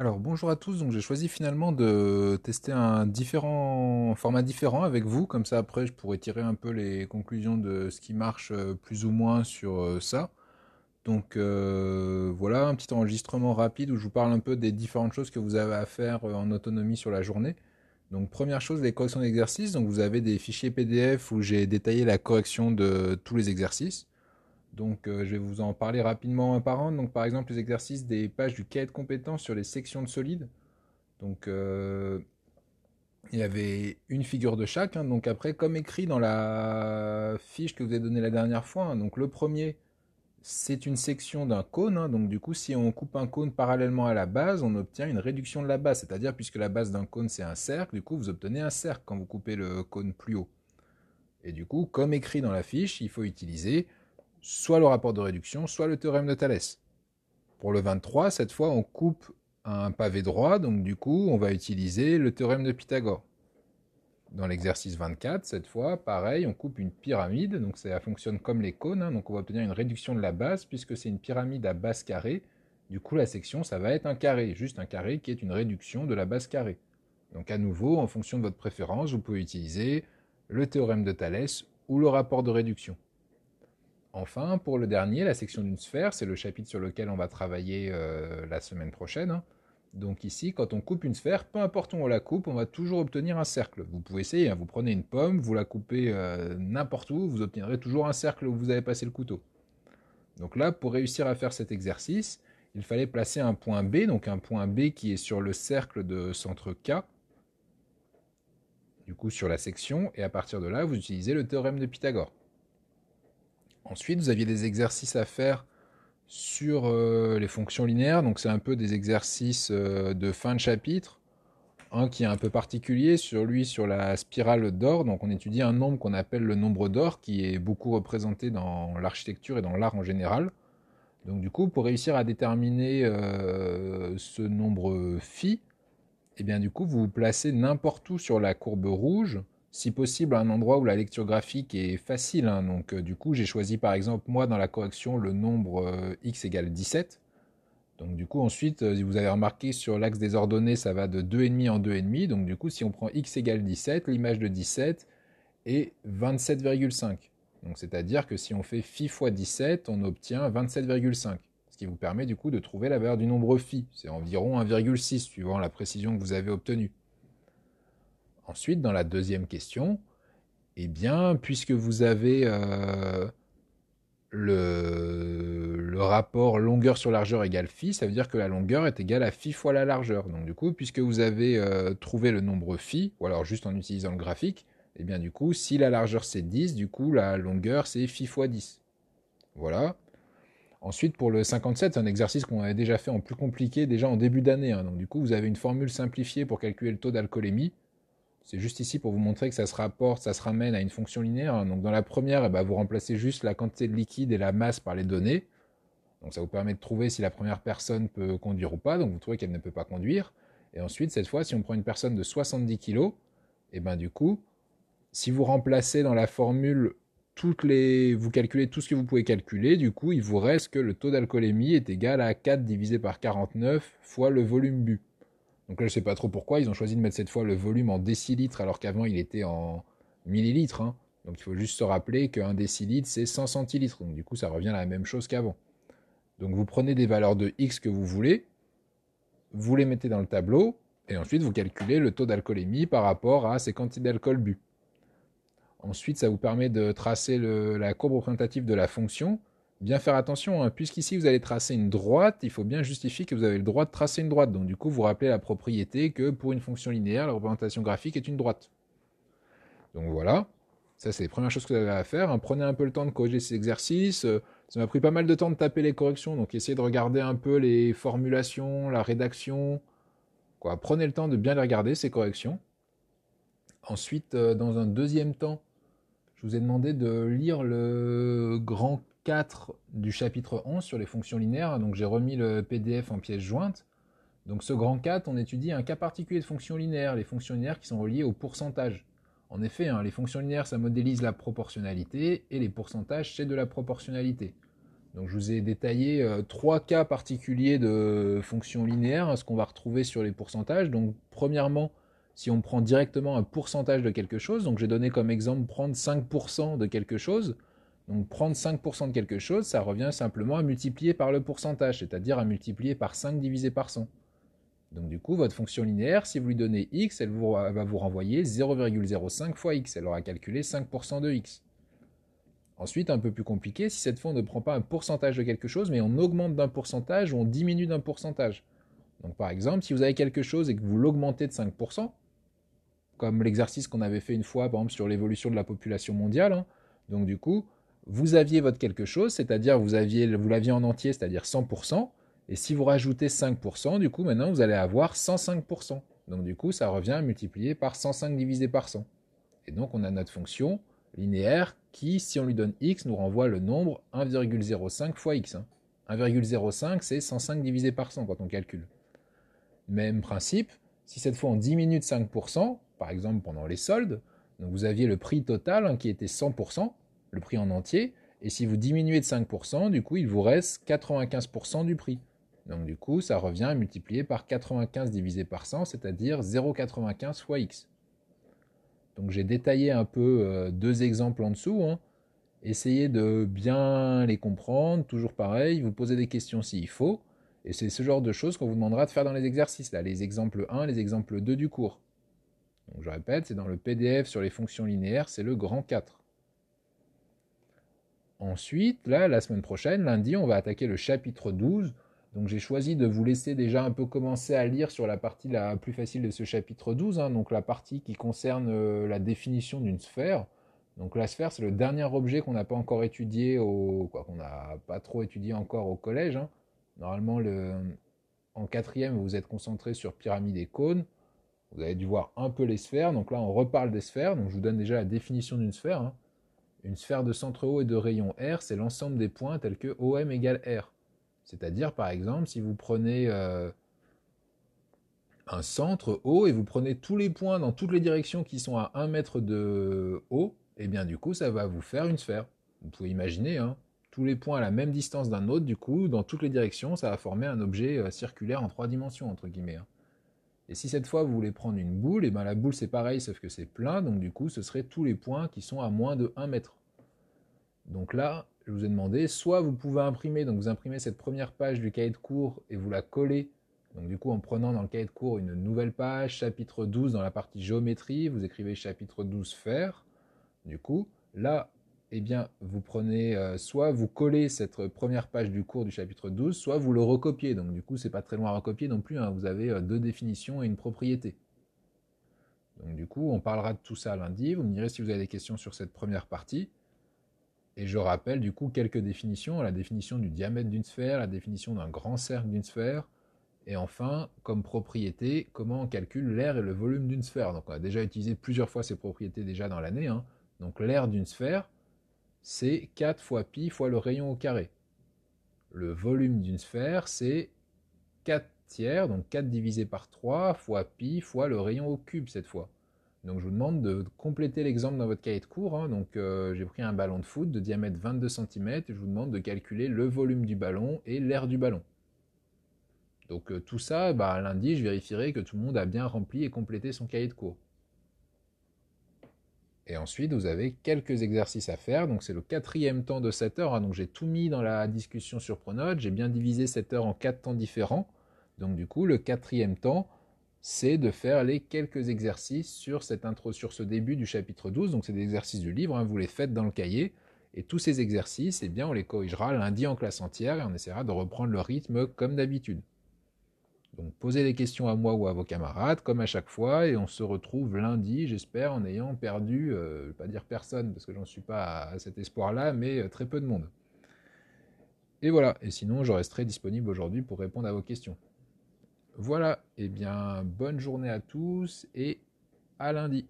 Alors bonjour à tous, donc j'ai choisi finalement de tester un format différent avec vous, comme ça après je pourrais tirer un peu les conclusions de ce qui marche euh, plus ou moins sur euh, ça. Donc euh, voilà un petit enregistrement rapide où je vous parle un peu des différentes choses que vous avez à faire en autonomie sur la journée. Donc première chose, les corrections d'exercices. Donc vous avez des fichiers PDF où j'ai détaillé la correction de tous les exercices. Donc, euh, je vais vous en parler rapidement un par un. Donc, par exemple, les exercices des pages du cahier de compétences sur les sections de solides. Donc, euh, il y avait une figure de chaque. Hein. donc, après, comme écrit dans la fiche que vous avez donnée la dernière fois. Hein. le premier, c'est une section d'un cône. Hein. donc, du coup, si on coupe un cône parallèlement à la base, on obtient une réduction de la base. C'est-à-dire, puisque la base d'un cône, c'est un cercle, du coup, vous obtenez un cercle quand vous coupez le cône plus haut. Et du coup, comme écrit dans la fiche, il faut utiliser soit le rapport de réduction, soit le théorème de Thalès. Pour le 23, cette fois, on coupe un pavé droit, donc du coup, on va utiliser le théorème de Pythagore. Dans l'exercice 24, cette fois, pareil, on coupe une pyramide, donc ça fonctionne comme les cônes, hein, donc on va obtenir une réduction de la base, puisque c'est une pyramide à base carrée. Du coup, la section, ça va être un carré, juste un carré qui est une réduction de la base carrée. Donc à nouveau, en fonction de votre préférence, vous pouvez utiliser le théorème de Thalès ou le rapport de réduction. Enfin, pour le dernier, la section d'une sphère, c'est le chapitre sur lequel on va travailler euh, la semaine prochaine. Hein. Donc ici, quand on coupe une sphère, peu importe où on la coupe, on va toujours obtenir un cercle. Vous pouvez essayer, hein. vous prenez une pomme, vous la coupez euh, n'importe où, vous obtiendrez toujours un cercle où vous avez passé le couteau. Donc là, pour réussir à faire cet exercice, il fallait placer un point B, donc un point B qui est sur le cercle de centre K, du coup sur la section, et à partir de là, vous utilisez le théorème de Pythagore. Ensuite, vous aviez des exercices à faire sur euh, les fonctions linéaires. Donc, c'est un peu des exercices euh, de fin de chapitre. Un qui est un peu particulier sur lui, sur la spirale d'or. Donc, on étudie un nombre qu'on appelle le nombre d'or, qui est beaucoup représenté dans l'architecture et dans l'art en général. Donc, du coup, pour réussir à déterminer euh, ce nombre phi, eh bien, du coup, vous vous placez n'importe où sur la courbe rouge si possible à un endroit où la lecture graphique est facile. Hein. Donc euh, du coup, j'ai choisi par exemple moi dans la correction le nombre euh, x égale 17. Donc du coup ensuite, euh, vous avez remarqué sur l'axe des ordonnées, ça va de 2,5 en 2,5. Donc du coup, si on prend x égale 17, l'image de 17 est 27,5. Donc c'est-à-dire que si on fait phi fois 17, on obtient 27,5. Ce qui vous permet du coup de trouver la valeur du nombre phi. C'est environ 1,6 suivant la précision que vous avez obtenue. Ensuite, dans la deuxième question, eh bien, puisque vous avez euh, le, rapport longueur sur largeur égale phi, ça veut dire que la longueur est égale à phi fois la largeur. Donc du coup, puisque vous avez euh, trouvé le nombre phi, ou alors juste en utilisant le graphique, eh bien du coup, si la largeur c'est 10, du coup la longueur c'est phi fois 10. Voilà. Ensuite, pour le 57, c'est un exercice qu'on avait déjà fait en plus compliqué déjà en début d'année. Hein. Donc du coup, vous avez une formule simplifiée pour calculer le taux d'alcoolémie. C'est juste ici pour vous montrer que ça se rapporte, ça se ramène à une fonction linéaire. Donc dans la première, eh ben, vous remplacez juste la quantité de liquide et la masse par les données. Donc ça vous permet de trouver si la première personne peut conduire ou pas. Donc vous trouvez qu'elle ne peut pas conduire. Et ensuite, cette fois, si on prend une personne de 70 kg, et ben du coup, si vous remplacez dans la formule toutes les, vous calculez tout ce que vous pouvez calculer, du coup, il vous reste que le taux d'alcoolémie est égal à 4 divisé par 49 fois le volume bu. Donc là, je sais pas trop pourquoi, ils ont choisi de mettre cette fois le volume en décilitres alors qu'avant il était en millilitres. Hein. Donc il faut juste se rappeler qu'un décilitre c'est 100 centilitres. Donc du coup, ça revient à la même chose qu'avant. Donc vous prenez des valeurs de x que vous voulez, vous les mettez dans le tableau, et ensuite vous calculez le taux d'alcoolémie par rapport à ces quantités d'alcool bu. Ensuite, ça vous permet de tracer la courbe représentative de la fonction bien faire attention, hein. puisqu'ici vous allez tracer une droite, il faut bien justifier que vous avez le droit de tracer une droite. Donc du coup, vous rappelez la propriété que pour une fonction linéaire, la représentation graphique est une droite. Donc voilà, ça c'est les premières choses que vous avez à faire. Hein. Prenez un peu le temps de corriger ces exercices. Euh, ça m'a pris pas mal de temps de taper les corrections, donc essayez de regarder un peu les formulations, la rédaction. Prenez le temps de bien les regarder, ces corrections. Ensuite, euh, dans un deuxième temps, je vous ai demandé de lire le grand 4 du chapitre 11 sur les fonctions linéaires. Donc j'ai remis le PDF en pièce jointe. Donc ce grand 4, on étudie un cas particulier de fonctions linéaires, les fonctions linéaires qui sont reliées au pourcentage. En effet, hein, les fonctions linéaires, ça modélise la proportionnalité, et les pourcentages, c'est de la proportionnalité. Donc je vous ai détaillé euh, trois cas particuliers de fonctions linéaires, ce qu'on va retrouver sur les pourcentages. Donc premièrement, si on prend directement un pourcentage de quelque chose, donc j'ai donné comme exemple prendre 5% de quelque chose, donc prendre 5% de quelque chose, ça revient simplement à multiplier par le pourcentage, c'est-à-dire à multiplier par 5 divisé par 100. Donc du coup, votre fonction linéaire, si vous lui donnez x, elle, va vous renvoyer 0,05 fois x. Elle aura calculé 5% de x. Ensuite, un peu plus compliqué, si cette fois on ne prend pas un pourcentage de quelque chose, mais on augmente d'un pourcentage ou on diminue d'un pourcentage. Donc par exemple, si vous avez quelque chose et que vous l'augmentez de 5%, comme l'exercice qu'on avait fait une fois, par exemple, sur l'évolution de la population mondiale, hein, donc du coup, vous aviez votre quelque chose, c'est-à-dire vous, l'aviez en entier, c'est-à-dire 100%, et si vous rajoutez 5%, du coup, maintenant, vous allez avoir 105%. Donc, du coup, ça revient à multiplier par 105 divisé par 100. Et donc, on a notre fonction linéaire qui, si on lui donne x, nous renvoie le nombre 1,05 fois x. 1,05, hein. c'est 105 divisé par 100 quand on calcule. Même principe, si cette fois on diminue de 5%, par exemple pendant les soldes, vous aviez le prix total hein, qui était 100%, le prix en entier, et si vous diminuez de 5%, du coup il vous reste 95% du prix. Donc du coup, ça revient à multiplier par 95 divisé par 100, c'est-à-dire 0,95 fois x. Donc j'ai détaillé un peu euh, deux exemples en dessous. Hein. Essayez de bien les comprendre, toujours pareil, vous posez des questions s'il faut. Et c'est ce genre de choses qu'on vous demandera de faire dans les exercices, là, les exemples 1, les exemples 2 du cours. Donc je répète, c'est dans le PDF sur les fonctions linéaires, c'est le grand 4. Ensuite, là, la semaine prochaine, lundi, on va attaquer le chapitre 12 donc j'ai choisi de vous laisser déjà un peu commencer à lire sur la partie la plus facile de ce chapitre 12, hein, donc la partie qui concerne euh, la définition d'une sphère. Donc la sphère, c'est le dernier objet qu'on n'a pas encore étudié, au, quoi, qu'on n'a pas trop étudié encore au collège. Hein. Normalement, le, en quatrième, vous êtes concentré sur pyramide et cône. Vous avez dû voir un peu les sphères. Donc là, on reparle des sphères. Donc je vous donne déjà la définition d'une sphère. Hein. Une sphère de centre O et de rayon R, c'est l'ensemble des points tels que OM égale R. C'est-à-dire, par exemple, si vous prenez euh, un centre haut et vous prenez tous les points dans toutes les directions qui sont à 1 mètre de haut, et eh bien du coup, ça va vous faire une sphère. Vous pouvez imaginer, hein, tous les points à la même distance d'un autre, du coup, dans toutes les directions, ça va former un objet euh, circulaire en trois dimensions, entre guillemets. Hein. Et si cette fois vous voulez prendre une boule, et eh bien la boule c'est pareil, sauf que c'est plein, donc du coup, ce serait tous les points qui sont à moins de 1 mètre. Donc là, je vous ai demandé, soit vous pouvez imprimer, donc vous imprimez cette première page du cahier de cours et vous la collez, donc du coup en prenant dans le cahier de cours une nouvelle page, chapitre 12 dans la partie géométrie, vous écrivez chapitre 12 faire, du coup là, eh bien vous prenez, euh, soit vous collez cette première page du cours du chapitre 12, soit vous le recopiez, donc du coup c'est pas très loin à recopier non plus, hein. vous avez euh, deux définitions et une propriété. Donc du coup on parlera de tout ça lundi, vous me direz si vous avez des questions sur cette première partie. Et je rappelle du coup quelques définitions, la définition du diamètre d'une sphère, la définition d'un grand cercle d'une sphère, et enfin, comme propriété, comment on calcule l'air et le volume d'une sphère. Donc on a déjà utilisé plusieurs fois ces propriétés déjà dans l'année. Hein. Donc l'air d'une sphère, c'est 4 fois pi fois le rayon au carré. Le volume d'une sphère, c'est 4 tiers, donc 4 divisé par 3 fois pi fois le rayon au cube cette fois. Donc je vous demande de compléter l'exemple dans votre cahier de cours. Hein. Donc euh, j'ai pris un ballon de foot de diamètre 22 cm et je vous demande de calculer le volume du ballon et l'air du ballon. Donc euh, tout ça, bah, lundi, je vérifierai que tout le monde a bien rempli et complété son cahier de cours. Et ensuite, vous avez quelques exercices à faire. Donc c'est le quatrième temps de 7 heures. Hein. Donc j'ai tout mis dans la discussion sur Pronote. J'ai bien divisé cette heure en quatre temps différents. Donc du coup, le quatrième temps, c'est de faire les quelques exercices sur cette intro, sur ce début du chapitre 12. Donc c'est des exercices du livre, hein, vous les faites dans le cahier. Et tous ces exercices, eh bien, on les corrigera lundi en classe entière et on essaiera de reprendre le rythme comme d'habitude. Donc posez des questions à moi ou à vos camarades, comme à chaque fois, et on se retrouve lundi, j'espère, en ayant perdu, euh, je ne vais pas dire personne, parce que j'en suis pas à cet espoir-là, mais euh, très peu de monde. Et voilà, et sinon je resterai disponible aujourd'hui pour répondre à vos questions. Voilà, et eh bien bonne journée à tous et à lundi.